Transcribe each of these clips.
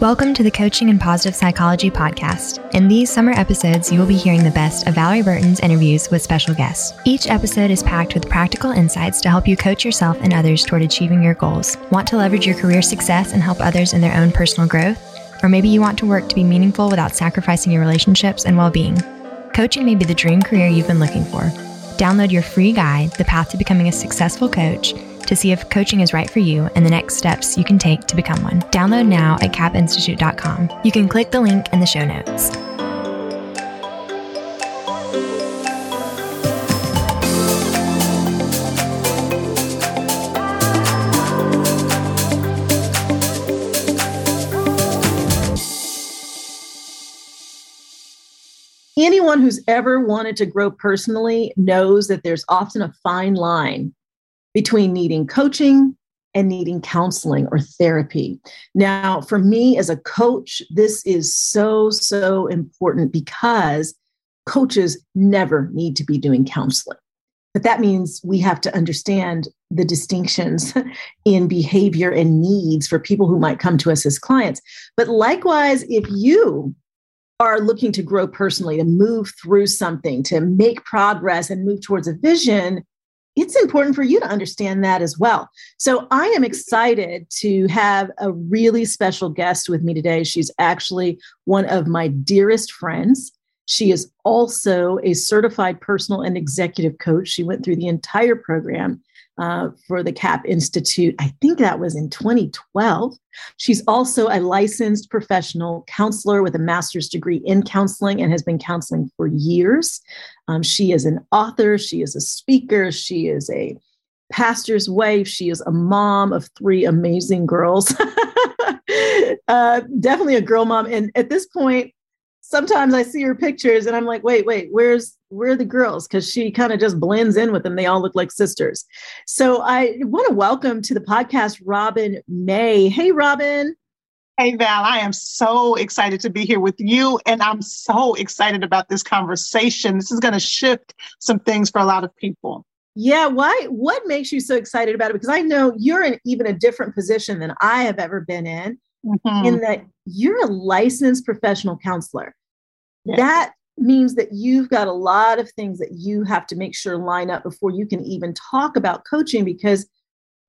Welcome to the Coaching and Positive Psychology podcast. In these summer episodes, you will be hearing the best of Valorie Burton's interviews with special guests. Each episode is packed with practical insights to help you coach yourself and others toward achieving your goals. Want to leverage your career success and help others in their own personal growth? Or maybe you want to work to be meaningful without sacrificing your relationships and well being. Coaching may be the dream career you've been looking for. Download your free guide, The Path to Becoming a Successful Coach to see if coaching is right for you and the next steps you can take to become one. Download now at cappinstitute.com. You can click the link in the show notes. Anyone who's ever wanted to grow personally knows that there's often a fine line between needing coaching and needing counseling or therapy. Now, for me as a coach, this is so, so important because coaches never need to be doing counseling. But that means we have to understand the distinctions in behavior and needs for people who might come to us as clients. But likewise, if you are looking to grow personally, to move through something, to make progress and move towards a vision, it's important for you to understand that as well. So I am excited to have a really special guest with me today. She's actually one of my dearest friends. She is also a certified personal and executive coach. She went through the entire program uh, for the CAPP Institute. I think that was in 2012. She's also a licensed professional counselor with a master's degree in counseling and has been counseling for years. Um, she is an author, she is a speaker, she is a pastor's wife, she is a mom of three amazing girls. uh, definitely a girl mom. And at this point, sometimes I see her pictures and I'm like, wait, wait, where's where are the girls? Because she kind of just blends in with them. They all look like sisters. So I want to welcome to the podcast Robin May. Hey, Robin. Hey, Val, I am so excited to be here with you. And I'm so excited about this conversation. This is going to shift some things for a lot of people. Yeah, why what makes you so excited about it? Because I know you're in even a different position than I have ever been in, mm-hmm. in that you're a licensed professional counselor. Yes. That means that you've got a lot of things that you have to make sure line up before you can even talk about coaching because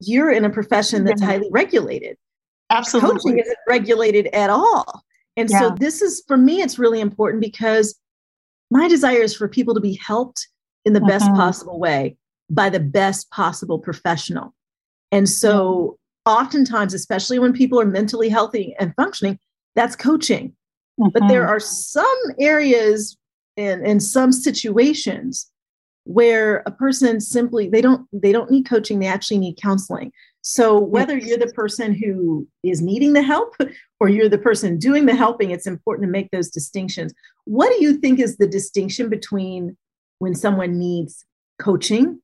you're in a profession that's highly regulated. Absolutely. Coaching isn't regulated at all. And yeah. so this is for me it's really important because my desire is for people to be helped in the mm-hmm. best possible way by the best possible professional. And so oftentimes especially when people are mentally healthy and functioning that's coaching Mm-hmm. But there mm-hmm. are some areas and in some situations where a person simply they don't they don't need coaching they actually need counseling so whether you're the person who is needing the help or you're the person doing the helping it's important to make those distinctions what do you think is the distinction between when someone needs coaching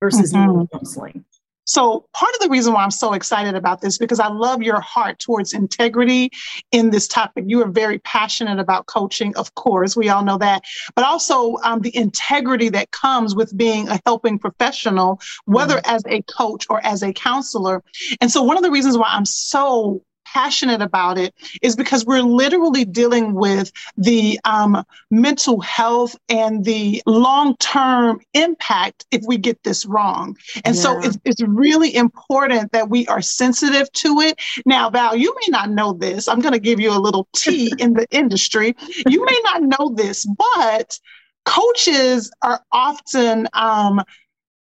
versus mm-hmm. needing counseling so, part of the reason why I'm so excited about this because I love your heart towards integrity in this topic. You are very passionate about coaching, of course, we all know that, but also um, the integrity that comes with being a helping professional, whether mm-hmm. as a coach or as a counselor. And so, one of the reasons why I'm so passionate about it is because we're literally dealing with the um, mental health and the long term impact if we get this wrong. And yeah. so it's, it's really important that we are sensitive to it. Now, Val, you may not know this. I'm going to give you a little tea in the industry. You may not know this, but coaches are often um,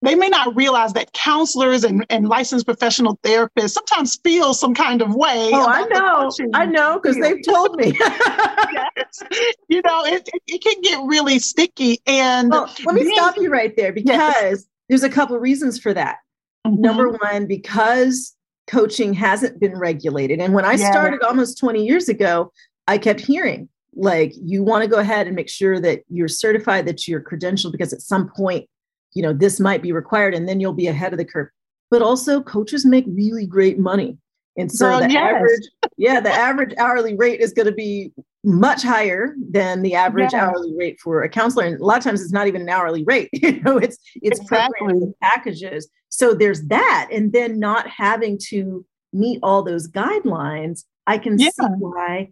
they may not realize that counselors and, and licensed professional therapists sometimes feel some kind of way. Oh, I know. I know because they've told me. yes. You know, it, it, it, can get really sticky. And well, let me being, stop you right there because yes. there's a couple reasons for that. Mm-hmm. Number one, because coaching hasn't been regulated. And when I yeah. started almost 20 years ago, I kept hearing, like, you want to go ahead and make sure that you're certified, that you're credentialed, because at some point you know this might be required and then you'll be ahead of the curve but also coaches make really great money and so Girl, the yes. average yeah the average hourly rate is going to be much higher than the average yeah. hourly rate for a counselor and a lot of times it's not even an hourly rate you know it's it's exactly. packages so there's that and then not having to meet all those guidelines I can yeah. see why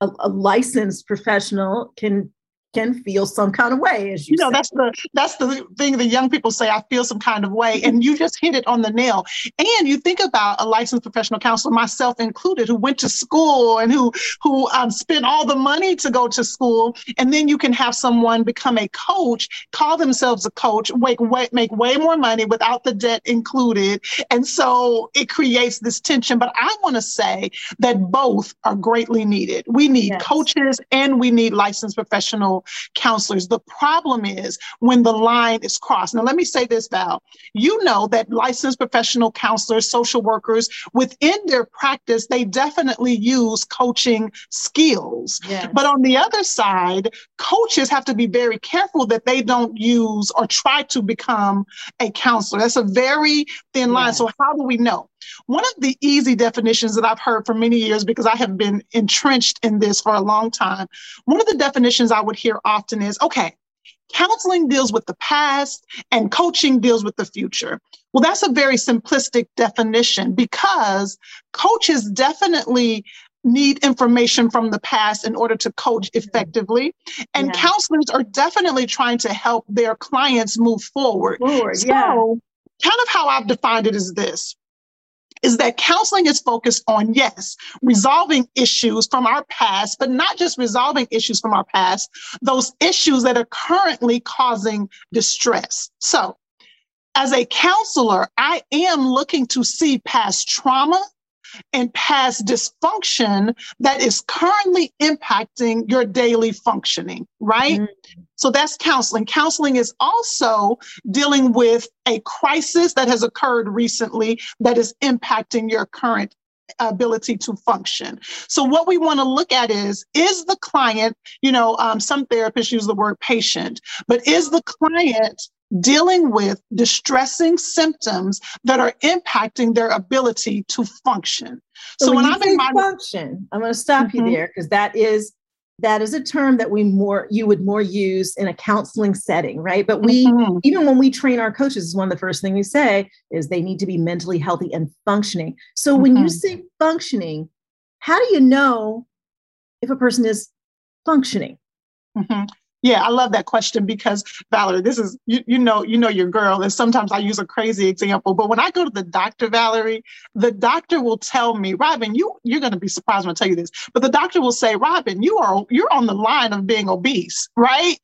a, a licensed professional can can feel some kind of way as you, you know that's the that's the thing that young people say i feel some kind of way and you just hit it on the nail. And you think about a licensed professional counselor myself included who went to school and who who um, spent all the money to go to school and then you can have someone become a coach call themselves a coach make way, make way more money without the debt included. And so it creates this tension. But i want to say that both are greatly needed. We need yes. coaches and we need licensed professional counselors. The problem is when the line is crossed. Now, let me say this, Val. You know that licensed professional counselors, social workers, within their practice, they definitely use coaching skills. Yes. But on the other side, coaches have to be very careful that they don't use or try to become a counselor. That's a very thin line. Yes. So, how do we know? One of the easy definitions that I've heard for many years because I have been entrenched in this for a long time, one of the definitions I would hear often is okay, counseling deals with the past and coaching deals with the future. Well, that's a very simplistic definition because coaches definitely need information from the past in order to coach effectively. And yeah. counselors are definitely trying to help their clients move forward. forward so, yeah. kind of how I've defined it is this is that counseling is focused on, yes, resolving issues from our past, but not just resolving issues from our past, those issues that are currently causing distress. So, as a counselor, I am looking to see past trauma and past dysfunction that is currently impacting your daily functioning, right? Mm-hmm. So that's counseling. Counseling is also dealing with a crisis that has occurred recently that is impacting your current ability to function. So what we want to look at is, is the client, you know, um, some therapists use the word patient, but is the client dealing with distressing symptoms that are impacting their ability to function. So, so when, I'm in my function, I'm going to stop mm-hmm. you there because that is that is a term that we more you would more use in a counseling setting right but we mm-hmm. even when we train our coaches is one of the first things we say is they need to be mentally healthy and functioning so mm-hmm. when you mm-hmm. say functioning how do you know if a person is functioning mm-hmm. Yeah, I love that question because Valorie, this is you, you know you know your girl, and sometimes I use a crazy example. But when I go to the doctor, Valorie, the doctor will tell me, Robin, you you're going to be surprised when I tell you this, but the doctor will say, Robin, you are you're on the line of being obese, right?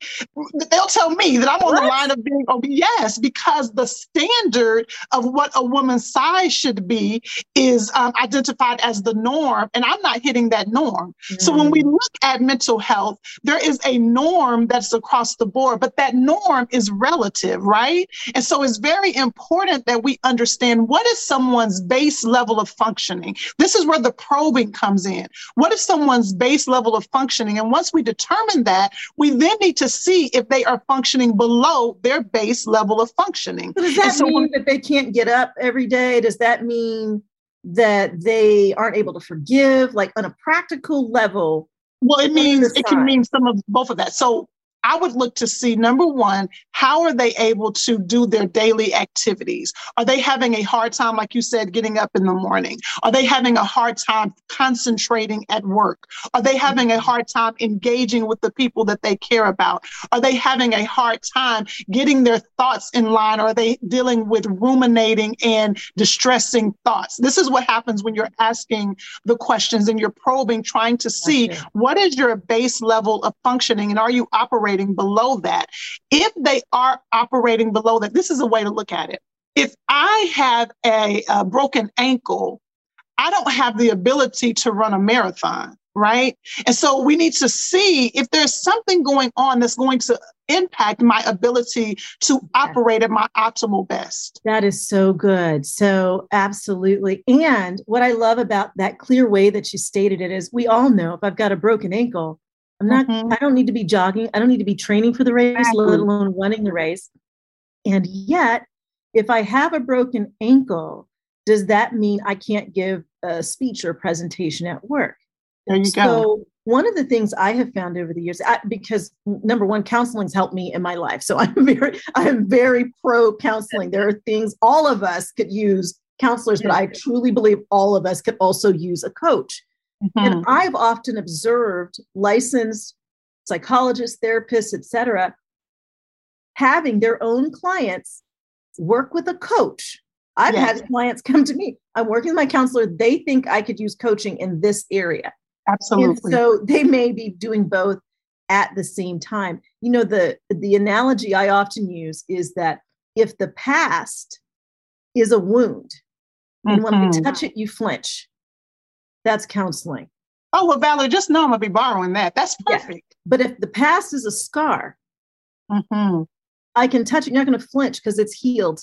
They'll tell me that I'm on what? the line of being obese. Yes, because the standard of what a woman's size should be is um, identified as the norm, and I'm not hitting that norm. Mm. So when we mm. look at mental health, there is a norm that's across the board, but that norm is relative, right? And so it's very important that we understand what is someone's base level of functioning. This is where the probing comes in. What is someone's base level of functioning? And once we determine that, we then need to see if they are functioning below their base level of functioning. So does that so mean when, that they can't get up every day? Does that mean that they aren't able to forgive? Like on a practical level, well, it means it can mean some of both of that. So I would look to see number one, how are they able to do their daily activities? Are they having a hard time, like you said, getting up in the morning? Are they having a hard time concentrating at work? Are they having a hard time engaging with the people that they care about? Are they having a hard time getting their thoughts in line? Are they dealing with ruminating and distressing thoughts? This is what happens when you're asking the questions and you're probing, trying to see what is your base level of functioning and are you operating operating below that. If they are operating below that, this is a way to look at it. If I have a, a broken ankle, I don't have the ability to run a marathon, right? And so we need to see if there's something going on that's going to impact my ability to operate at my optimal best. That is so good. So, absolutely. And what I love about that clear way that you stated it is we all know if I've got a broken ankle, I'm not, mm-hmm. I don't need to be jogging. I don't need to be training for the race, exactly. let alone running the race. And yet, if I have a broken ankle, does that mean I can't give a speech or presentation at work? There you go. so, go. One of the things I have found over the years, I, because number one, counseling's helped me in my life. So I'm very, I'm very pro counseling. There are things all of us could use counselors, but I truly believe all of us could also use a coach Mm-hmm. And I've often observed licensed psychologists, therapists, etc., having their own clients work with a coach. I've had clients come to me. I'm working with my counselor. They think I could use coaching in this area. Absolutely. And so they may be doing both at the same time. You know, the the analogy I often use is that if the past is a wound, mm-hmm. and when you mm-hmm. touch it, you flinch. That's counseling. Oh well, Valerie, just know I'm gonna be borrowing that. That's perfect. Yeah. But if the past is a scar, mm-hmm. I can touch it. You're not gonna flinch because it's healed.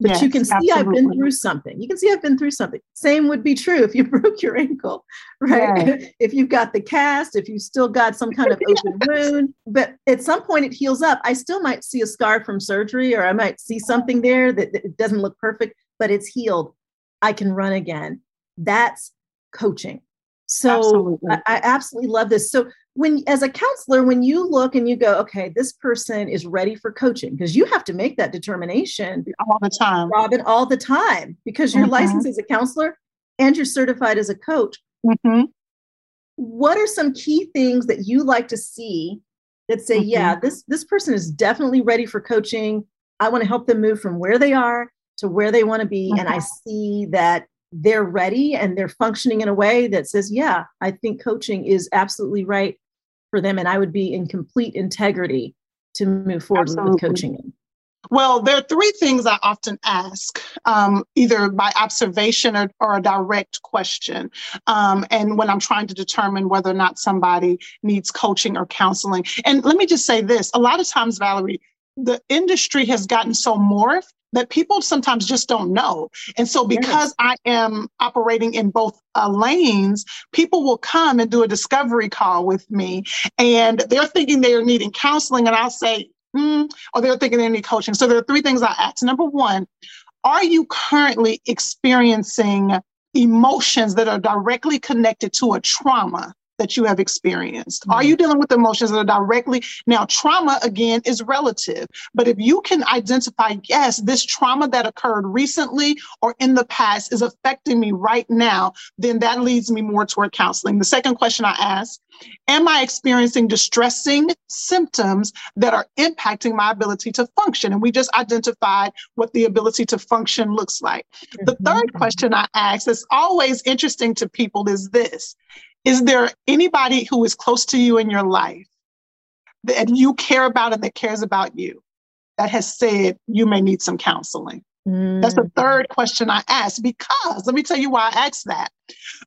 But yes, you can see absolutely. I've been through something. You can see I've been through something. Same would be true if you broke your ankle, right? Yes. if you've got the cast, if you still got some kind of open wound, but at some point it heals up. I still might see a scar from surgery or I might see something there that, that doesn't look perfect, but it's healed. I can run again. That's coaching. So I, I absolutely love this. So when as a counselor when you look and you go okay this person is ready for coaching because you have to make that determination all the time robin all the time because you're mm-hmm. licensed as a counselor and you're certified as a coach mm-hmm. what are some key things that you like to see that say mm-hmm. yeah this this person is definitely ready for coaching i want to help them move from where they are to where they want to be and i mm-hmm. see that they're ready and they're functioning in a way that says, yeah, I think coaching is absolutely right for them. And I would be in complete integrity to move forward absolutely. with coaching. Well, there are three things I often ask, um, either by observation or, or, a direct question. Um, and when I'm trying to determine whether or not somebody needs coaching or counseling. And let me just say this a lot of times, Valorie, the industry has gotten so morphed that people sometimes just don't know. And so, because yes. I am operating in both uh, lanes, people will come and do a discovery call with me, and they're thinking they are needing counseling, and I'll say, mm, or they're thinking they need coaching. So, there are three things I ask. Number one, are you currently experiencing emotions that are directly connected to a trauma that you have experienced? Mm-hmm. Are you dealing with emotions that are directly now trauma again is relative, but if you can identify, yes, this trauma that occurred recently or in the past is affecting me right now, then that leads me more toward counseling. The second question I ask, am I experiencing distressing symptoms that are impacting my ability to function? And we just identified what the ability to function looks like. Mm-hmm. The third question I ask that's always interesting to people is this is there anybody who is close to you in your life that you care about and that cares about you that has said you may need some counseling? Mm. That's the mm. third question I ask because let me tell you why I ask that.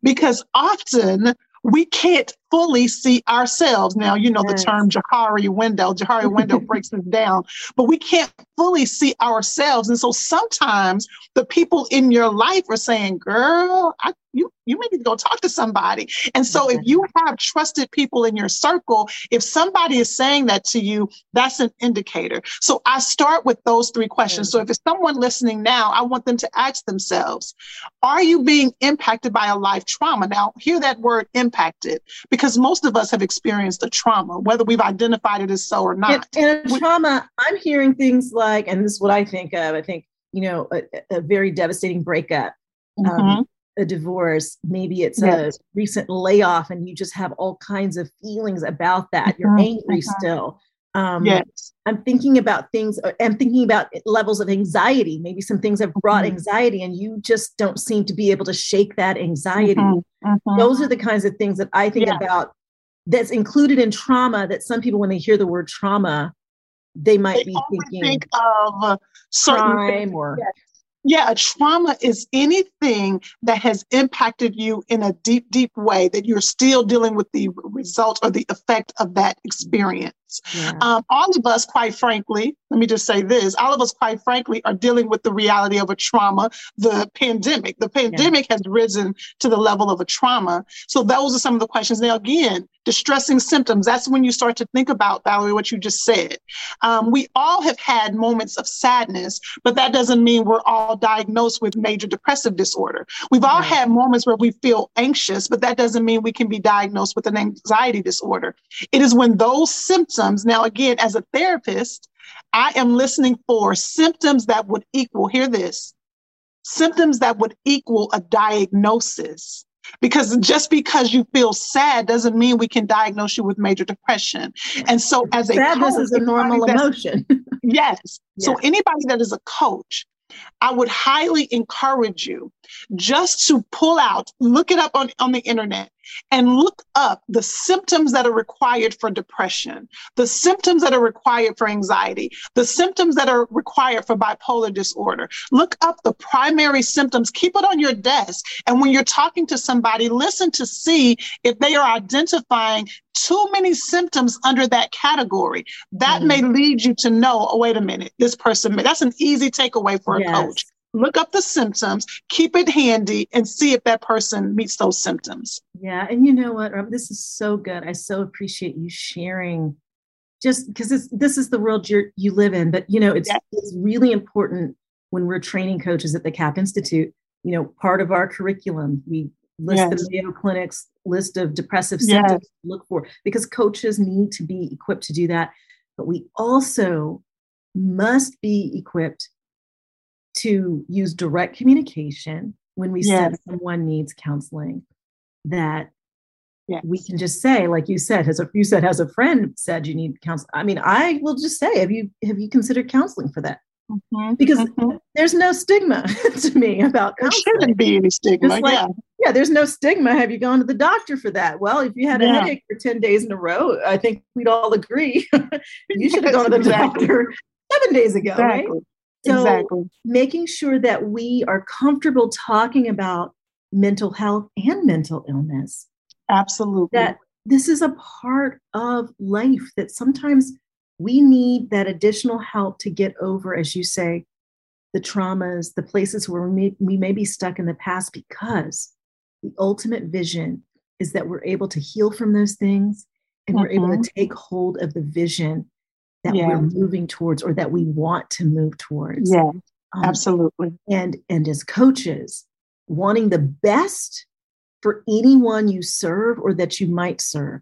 Because often we can't fully see ourselves. Now, you know yes. the term Johari window. Johari window breaks us down, but we can't fully see ourselves. And so sometimes the people in your life are saying, girl, I, you, you may need to go talk to somebody. And so if you have trusted people in your circle, if somebody is saying that to you, that's an indicator. So I start with those three questions. So if it's someone listening now, I want them to ask themselves, are you being impacted by a life trauma? Now, hear that word impacted because most of us have experienced a trauma, whether we've identified it as so or not. And, and trauma, I'm hearing things like, and this is what I think of, I think, you know, a, a very devastating breakup. Um, mm-hmm. Um, a divorce, maybe it's yes. a recent layoff, and you just have all kinds of feelings about that. Mm-hmm. You're angry mm-hmm. still. Um, yes. I'm thinking about things, uh, I'm thinking about levels of anxiety. Maybe some things have brought mm-hmm. anxiety, and you just don't seem to be able to shake that anxiety. Mm-hmm. Mm-hmm. Those are the kinds of things that I think yeah. about that's included in trauma that some people, when they hear the word trauma, they might they be thinking think of crime or yes. Yeah, a trauma is anything that has impacted you in a deep, deep way that you're still dealing with the result or the effect of that experience. Yeah. Um, all of us, quite frankly, let me just say this all of us, quite frankly, are dealing with the reality of a trauma, the pandemic. The pandemic yeah. has risen to the level of a trauma. So, those are some of the questions. Now, again, distressing symptoms, that's when you start to think about, Valorie, what you just said. Um, we all have had moments of sadness, but that doesn't mean we're all diagnosed with major depressive disorder. We've all had moments where we feel anxious, but that doesn't mean we can be diagnosed with an anxiety disorder. It is when those symptoms, now again, as a therapist, I am listening for symptoms that would equal, hear this, symptoms that would equal a diagnosis because just because you feel sad doesn't mean we can diagnose you with major depression. And so, as a sadness coach, is a normal emotion. yes. yes. So anybody that is a coach I would highly encourage you just to pull out, look it up on, on the internet, and look up the symptoms that are required for depression, the symptoms that are required for anxiety, the symptoms that are required for bipolar disorder. Look up the primary symptoms, keep it on your desk. And when you're talking to somebody, listen to see if they are identifying too many symptoms under that category. That mm. may lead you to know, oh, wait a minute, this person, that's an easy takeaway for a yes. coach look up the symptoms, keep it handy, and see if that person meets those symptoms. Yeah. And you know what, Rob, this is so good. I so appreciate you sharing just because this is the world you you live in. But, you know, it's, yes. it's really important when we're training coaches at the CAPP Institute. You know, part of our curriculum, we list yes. the Mayo Clinic's list of depressive symptoms yes. to look for because coaches need to be equipped to do that. But we also must be equipped to use direct communication when we yes. said someone needs counseling that yes. we can just say like you said has a you said as a friend said you need counseling i mean i will just say have you have you considered counseling for that mm-hmm. because mm-hmm. there's no stigma to me about counseling. there shouldn't be any stigma like, yeah yeah there's no stigma have you gone to the doctor for that well if you had a yeah. headache for 10 days in a row i think we'd all agree you should have gone to the exactly. doctor seven days ago exactly. right so exactly. making sure that we are comfortable talking about mental health and mental illness. Absolutely. That this is a part of life that sometimes we need that additional help to get over, as you say, the traumas, the places where we may, we may be stuck in the past, because the ultimate vision is that we're able to heal from those things and mm-hmm. we're able to mm-hmm. take hold of the vision that yeah. we're moving towards or that we want to move towards. Yeah, um, absolutely. And and as coaches, wanting the best for anyone you serve or that you might serve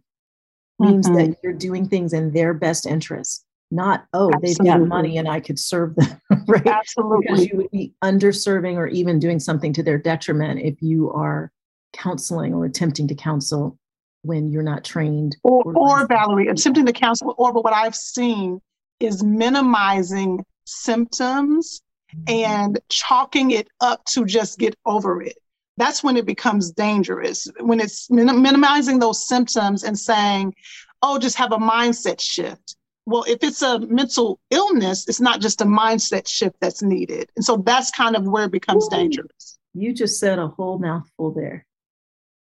means mm-hmm. that you're doing things in their best interest. Not, oh, Absolutely. they've got money and I could serve them, right? Absolutely. Because you would be underserving or even doing something to their detriment if you are counseling or attempting to counsel when you're not trained. Or, or, or Valorie, attempting to counsel, or but what I've seen is minimizing symptoms mm-hmm. and chalking it up to just get over it. That's when it becomes dangerous. When it's minim- minimizing those symptoms and saying, oh, just have a mindset shift. Well, if it's a mental illness, it's not just a mindset shift that's needed. And so that's kind of where it becomes Ooh, dangerous. You just said a whole mouthful there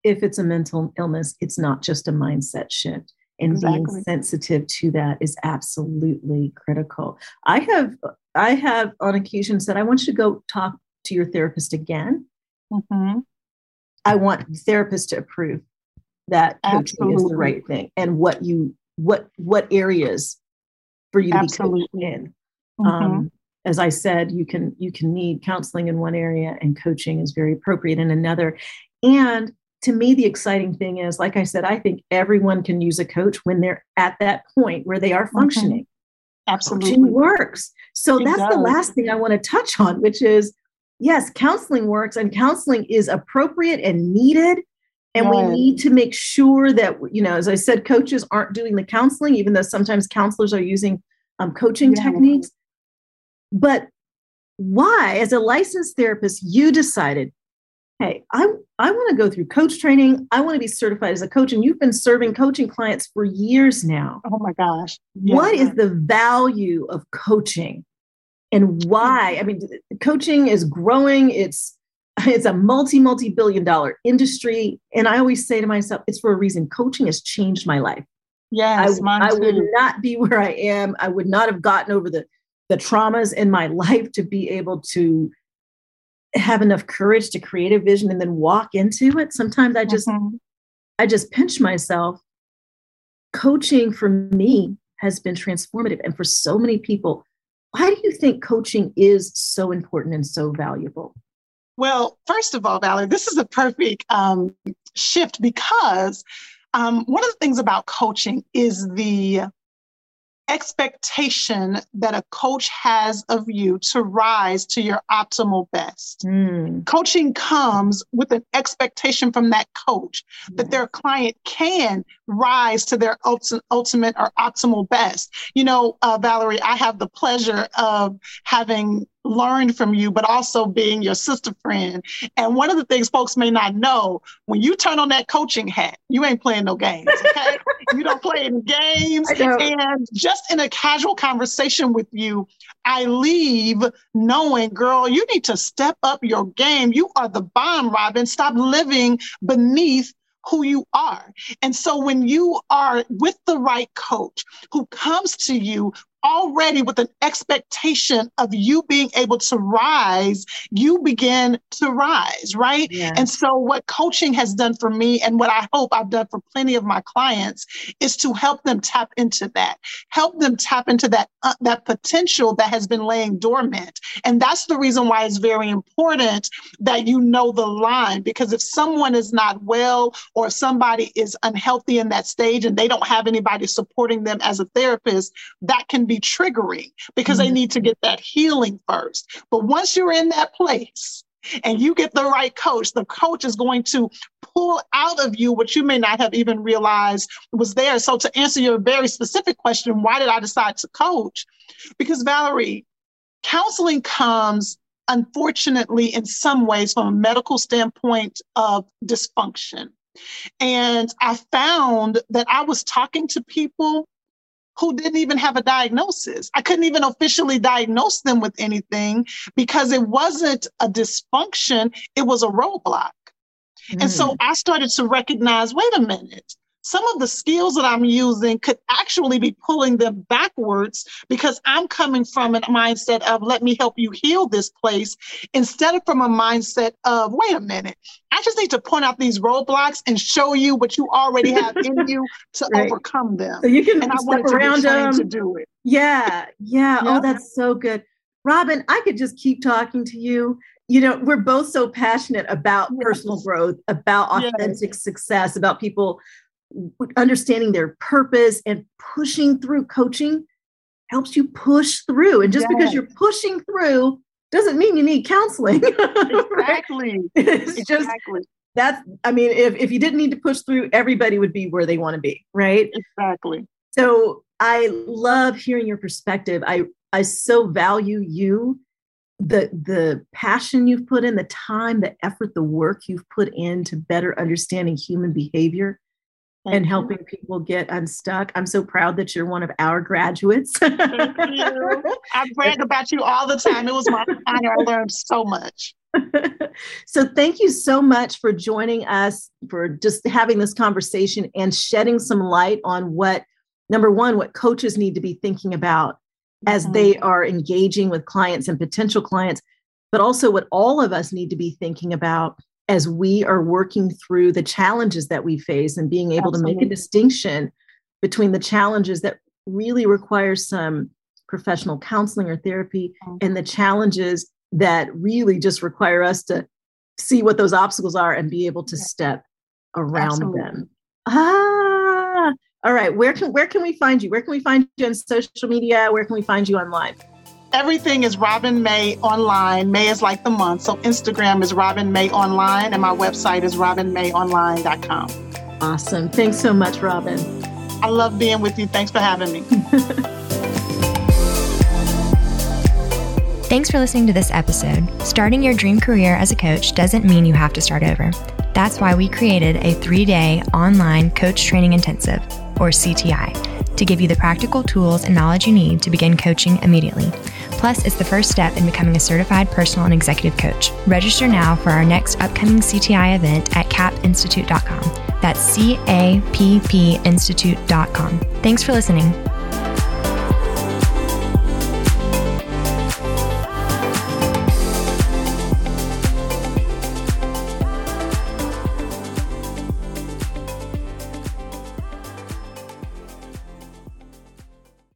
if it's a mental illness, it's not just a mindset shift. And exactly. being sensitive to that is absolutely critical. I have I have on occasion said, I want you to go talk to your therapist again. Mm-hmm. I want the therapist to approve that coaching absolutely. is the right thing and what you what what areas for you to absolutely. be coached in. Mm-hmm. Um, as I said, you can you can need counseling in one area and coaching is very appropriate in another. And to me, the exciting thing is, like I said, I think everyone can use a coach when they're at that point where they are functioning. Mm-hmm. Absolutely. Coaching works. So it that's does. the last thing I want to touch on, which is yes, counseling works and counseling is appropriate and needed. And yes. we need to make sure that, you know, as I said, coaches aren't doing the counseling, even though sometimes counselors are using um, coaching yes. techniques. But why, as a licensed therapist, you decided hey, I, I want to go through coach training. I want to be certified as a coach. And you've been serving coaching clients for years now. Oh my gosh. Yeah. What is the value of coaching and why? Hmm. I mean, coaching is growing. It's it's a multi, multi billion dollar industry. And I always say to myself, it's for a reason. Coaching has changed my life. Yes, I, I would not be where I am. I would not have gotten over the the traumas in my life to be able to have enough courage to create a vision and then walk into it sometimes i just mm-hmm. i just pinch myself coaching for me has been transformative and for so many people why do you think coaching is so important and so valuable well first of all valorie this is a perfect um, shift because um, one of the things about coaching is the expectation that a coach has of you to rise to your optimal best. Mm. Coaching comes with an expectation from that coach yes. that their client can rise to their ultimate or optimal best. You know, uh, Valorie, I have the pleasure of having learned from you, but also being your sister friend. And one of the things folks may not know when you turn on that coaching hat, you ain't playing no games, okay? you don't play any games. And just in a casual conversation with you, I leave knowing, girl, you need to step up your game. You are the bomb, Robin. Stop living beneath who you are. And so when you are with the right coach who comes to you already with an expectation of you being able to rise, you begin to rise, right? Yes. And so, what coaching has done for me, and what I hope I've done for plenty of my clients, is to help them tap into that, help them tap into that uh, that potential that has been laying dormant. And that's the reason why it's very important that you know the line, because if someone is not well, or if somebody is unhealthy in that stage, and they don't have anybody supporting them as a therapist, that can be triggering because mm-hmm. they need to get that healing first. But once you're in that place, and you get the right coach, the coach is going to pull out of you what you may not have even realized was there. So, to answer your very specific question, why did I decide to coach? Because, Valorie, counseling comes, unfortunately, in some ways, from a medical standpoint of dysfunction. And I found that I was talking to people who didn't even have a diagnosis. I couldn't even officially diagnose them with anything because it wasn't a dysfunction, it was a roadblock. Mm. And so mm. I started to recognize wait a minute, some of the skills that I'm using could actually be pulling them backwards because I'm coming from a mindset of let me help you heal this place instead of from a mindset of wait a minute, I just need to point out these roadblocks and show you what you already have in you to right. overcome them. So you can and I step around them to do it. Yeah, yeah. Oh, that's so good. Robin, I could just keep talking to you you know we're both so passionate about yes. personal growth about authentic yes. success about people understanding their purpose and pushing through coaching helps you push through. And just yes. because you're pushing through doesn't mean you need counseling. exactly. It's exactly. just that's I mean, if, if you didn't need to push through, everybody would be where they want to be, right? Exactly. So I love hearing your perspective. I I so value you, the the passion you've put in, the time, the effort, the work you've put in to better understanding human behavior and helping you. people get unstuck. I'm so proud that you're one of our graduates. Thank you. I brag about you all the time. It was my honor. I learned so much. so thank you so much for joining us for just having this conversation and shedding some light on what number one what coaches need to be thinking about as mm-hmm. they are engaging with clients and potential clients but also what all of us need to be thinking about as we are working through the challenges that we face and being able Absolutely. to make a distinction between the challenges that really require some professional counseling or therapy mm-hmm. and the challenges that really just require us to see what those obstacles are and be able to step around Absolutely. them. Ah, all right. Where can where can we find you? Where can we find you on social media? Where can we find you online? Everything is Robin May online. May is like the month. So Instagram is Robin May online and my website is robinmayonline.com. Awesome. Thanks so much, Robin. I love being with you. Thanks for having me. Thanks for listening to this episode. Starting your dream career as a coach doesn't mean you have to start over. That's why we created a three day online coach training intensive, or CTI, to give you the practical tools and knowledge you need to begin coaching immediately. Plus, it's the first step in becoming a certified personal and executive coach. Register now for our next upcoming CTI event at cappinstitute.com. That's C A P P Institute.com. Thanks for listening.